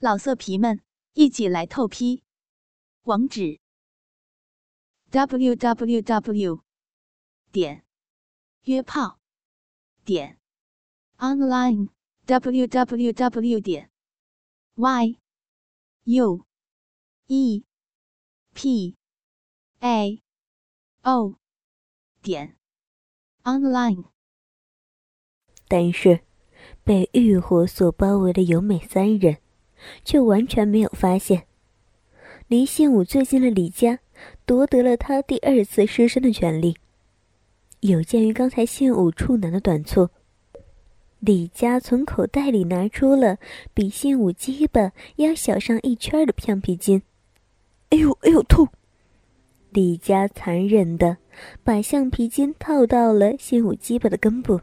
老色皮们，一起来透批！网址：w w w 点约炮点 online w w w 点 y u e p a o 点 online。但是，被欲火所包围的由美三人。却完全没有发现，离信武最近的李佳夺得了他第二次失身的权利。有鉴于刚才信武处男的短促，李佳从口袋里拿出了比信武鸡巴要小上一圈的橡皮筋。哎呦哎呦痛！李佳残忍的把橡皮筋套到了信武鸡巴的根部，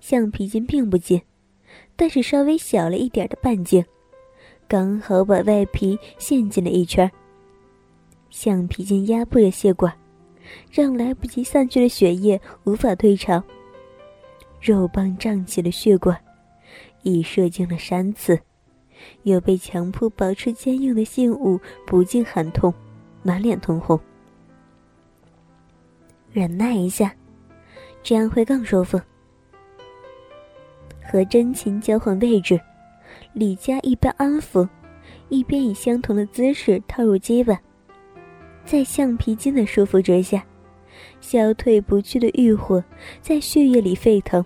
橡皮筋并不紧，但是稍微小了一点的半径。刚好把外皮陷进了一圈。橡皮筋压迫着血管，让来不及散去的血液无法退潮。肉棒胀起了血管，已射进了三次，又被强迫保持坚硬的信物不禁喊痛，满脸通红。忍耐一下，这样会更舒服。和真情交换位置。李佳一边安抚，一边以相同的姿势套入鸡巴，在橡皮筋的束缚之下，消退不去的欲火在血液里沸腾，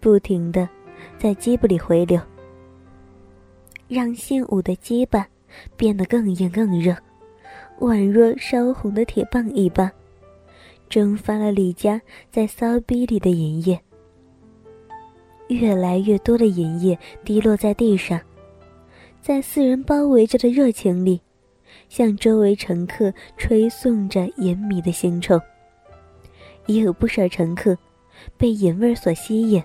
不停的在鸡巴里回流，让信武的鸡巴变得更硬更热，宛若烧红的铁棒一般，蒸发了李佳在骚逼里的银液。越来越多的银液滴落在地上，在四人包围着的热情里，向周围乘客吹送着淫迷的腥臭。也有不少乘客被银味所吸引，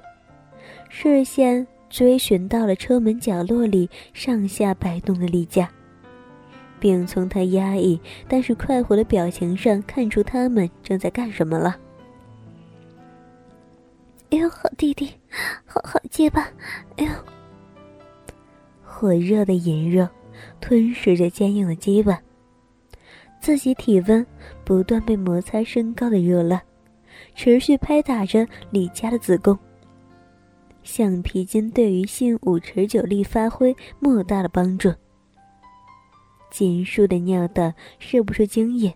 视线追寻到了车门角落里上下摆动的例假，并从他压抑但是快活的表情上看出他们正在干什么了。哎呦，好弟弟，好好接吧！哎呦，火热的淫肉吞噬着坚硬的鸡巴，自己体温不断被摩擦升高的热浪，持续拍打着李家的子宫。橡皮筋对于性武持久力发挥莫大的帮助。紧束的尿道射不出精液，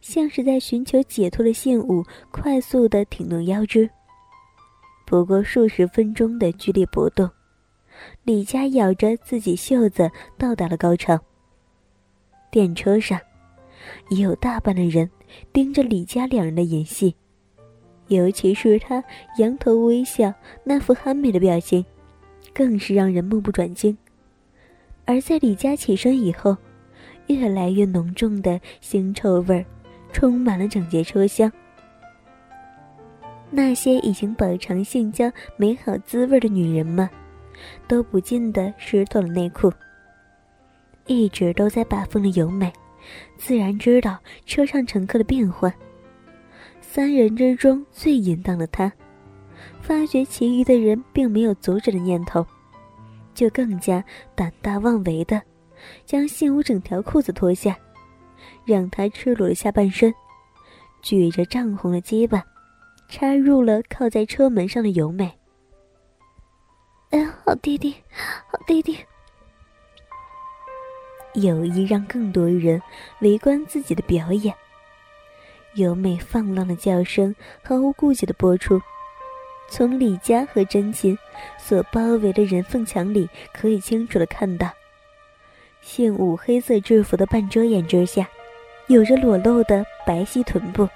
像是在寻求解脱的性武快速的挺动腰肢。不过数十分钟的剧烈搏斗，李佳咬着自己袖子到达了高潮。电车上，已有大半的人盯着李佳两人的演戏，尤其是他扬头微笑那副憨美的表情，更是让人目不转睛。而在李佳起身以后，越来越浓重的腥臭味儿充满了整节车厢。那些已经饱尝性交美好滋味的女人们，都不禁的湿透了内裤。一直都在把风的由美，自然知道车上乘客的变换。三人之中最淫荡的她，发觉其余的人并没有阻止的念头，就更加胆大妄为的，将信武整条裤子脱下，让他赤裸的下半身，举着涨红的鸡巴。插入了靠在车门上的由美。哎呀，好弟弟，好弟弟！有意让更多人围观自己的表演。由美放浪的叫声毫无顾忌的播出，从李佳和真琴所包围的人缝墙里，可以清楚的看到，姓武黑色制服的半遮掩之下，有着裸露的白皙臀部。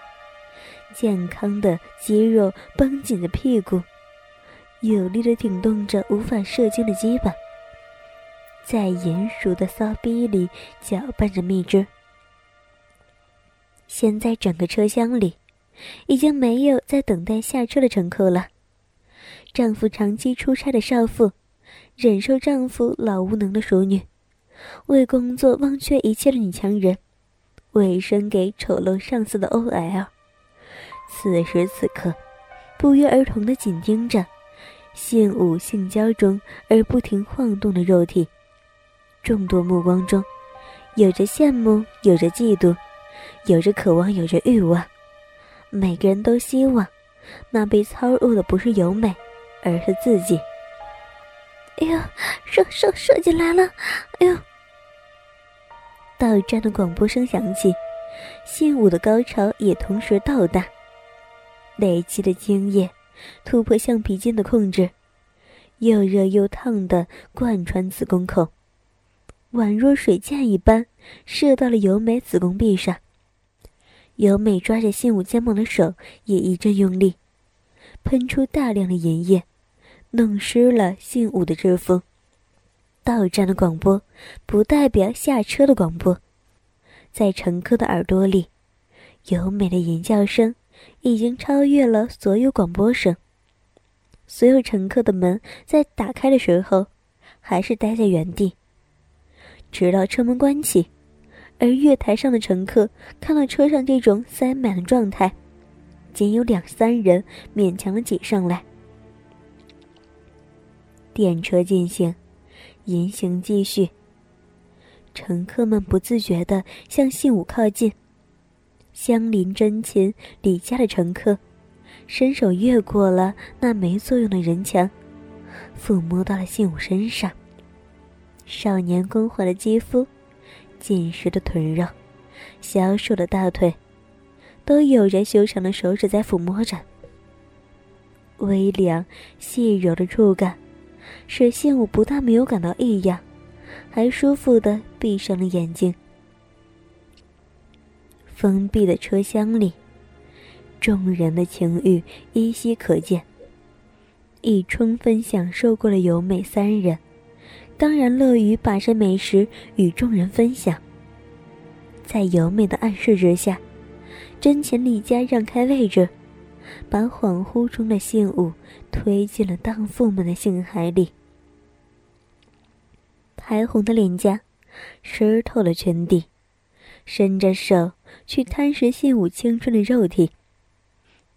健康的肌肉绷紧的屁股，有力的挺动着无法射精的鸡巴，在银熟的骚逼里搅拌着蜜汁。现在整个车厢里，已经没有在等待下车的乘客了。丈夫长期出差的少妇，忍受丈夫老无能的熟女，为工作忘却一切的女强人，委身给丑陋上司的 OL。此时此刻，不约而同的紧盯着性武性交中而不停晃动的肉体，众多目光中，有着羡慕，有着嫉妒，有着渴望，有着欲望。每个人都希望，那被操入的不是由美，而是自己。哎呦，射射射进来了！哎呦！到站的广播声响起，信武的高潮也同时到达。累积的精液突破橡皮筋的控制，又热又烫的贯穿子宫口，宛若水箭一般射到了由美子宫壁上。由美抓着信武肩膀的手也一阵用力，喷出大量的盐液，弄湿了信武的制服。到站的广播不代表下车的广播，在乘客的耳朵里，由美的吟叫声已经超越了所有广播声。所有乘客的门在打开的时候，还是待在原地，直到车门关起。而月台上的乘客看到车上这种塞满的状态，仅有两三人勉强的挤上来。电车进行，银行继续。乘客们不自觉的向信武靠近。相邻真琴李家的乘客，伸手越过了那没作用的人墙，抚摸到了信武身上。少年光滑的肌肤。紧实的臀肉，消瘦的大腿，都有着修长的手指在抚摸着。微凉、细柔的触感，使信武不但没有感到异样，还舒服的闭上了眼睛。封闭的车厢里，众人的情欲依稀可见。已充分享受过了由美三人。当然乐于把这美食与众人分享。在由美的暗示之下，真前李家让开位置，把恍惚中的信物推进了荡妇们的性海里。白红的脸颊，湿透了裙底，伸着手去贪食信物青春的肉体。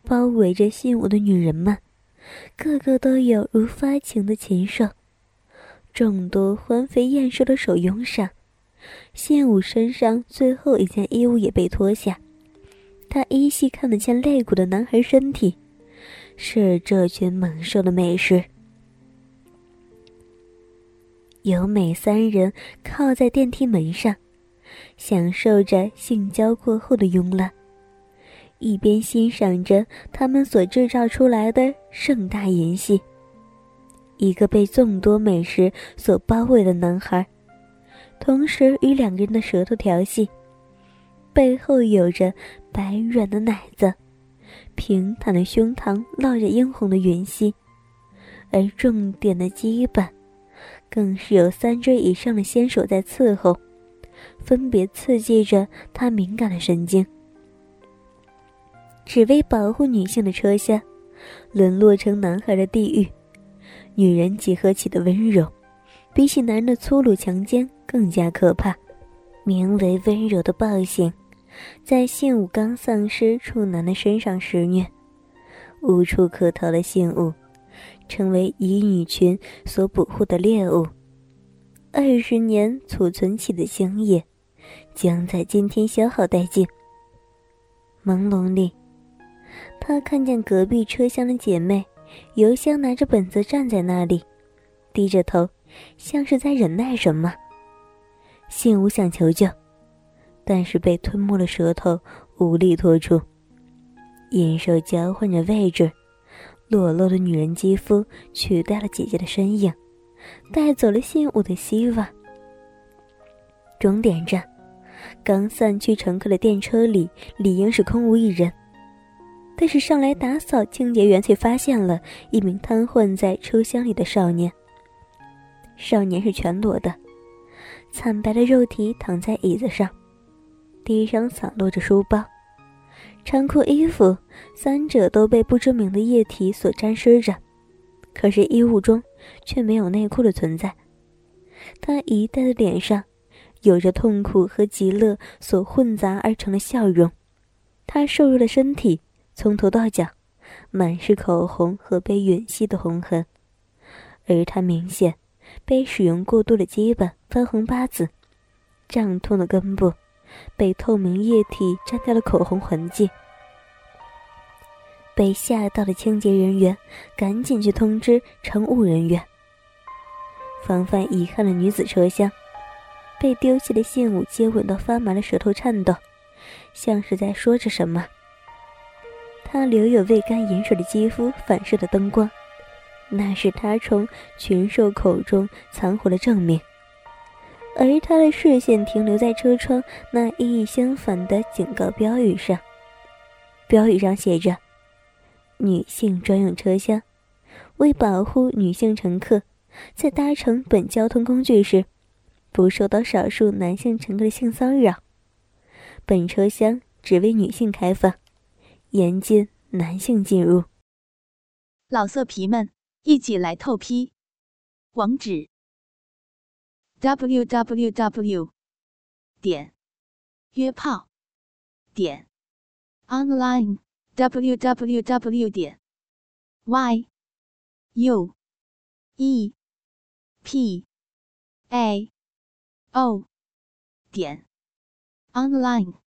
包围着信物的女人们，个个都有如发情的禽兽。众多环肥燕瘦的手拥上，信武身上最后一件衣物也被脱下，他依稀看得见肋骨的男孩身体，是这群猛兽的美食。由美三人靠在电梯门上，享受着性交过后的慵懒，一边欣赏着他们所制造出来的盛大演戏。一个被众多美食所包围的男孩，同时与两个人的舌头调戏，背后有着白软的奶子，平坦的胸膛烙着殷红的云溪，而重点的基本，更是有三只以上的仙手在伺候，分别刺激着他敏感的神经。只为保护女性的车厢，沦落成男孩的地狱。女人集合起的温柔，比起男人的粗鲁强奸更加可怕。名为温柔的暴行，在性物刚丧失处男的身上施虐，无处可逃的性物，成为以女群所捕获的猎物。二十年储存起的精液，将在今天消耗殆尽。朦胧里，他看见隔壁车厢的姐妹。邮箱拿着本子站在那里，低着头，像是在忍耐什么。信武想求救，但是被吞没了舌头，无力脱出。银手交换着位置，裸露的女人肌肤取代了姐姐的身影，带走了信物的希望。终点站，刚散去乘客的电车里，理应是空无一人。但是上来打扫清洁员却发现了一名瘫痪在车厢里的少年。少年是全裸的，惨白的肉体躺在椅子上，地上散落着书包、长裤、衣服，三者都被不知名的液体所沾湿着。可是衣物中却没有内裤的存在。他一带的脸上，有着痛苦和极乐所混杂而成的笑容。他瘦弱的身体。从头到脚，满是口红和被吮吸的红痕，而他明显被使用过度的鸡巴翻红八字，胀痛的根部，被透明液体沾掉了口红痕迹。被吓到的清洁人员赶紧去通知乘务人员。防范遗憾的女子车厢，被丢弃的信物接吻到发麻的舌头颤抖，像是在说着什么。他留有未干饮水的肌肤反射的灯光，那是他从群兽口中藏获的证明。而他的视线停留在车窗那意义相反的警告标语上，标语上写着。女性专用车厢，为保护女性乘客在搭乘本交通工具时，不受到少数男性乘客的性骚扰，本车厢只为女性开放，严禁男性进入。老色皮们，一起来透批！网址：w w w. 点约炮点 online。www 点 y u e p a o 点 online。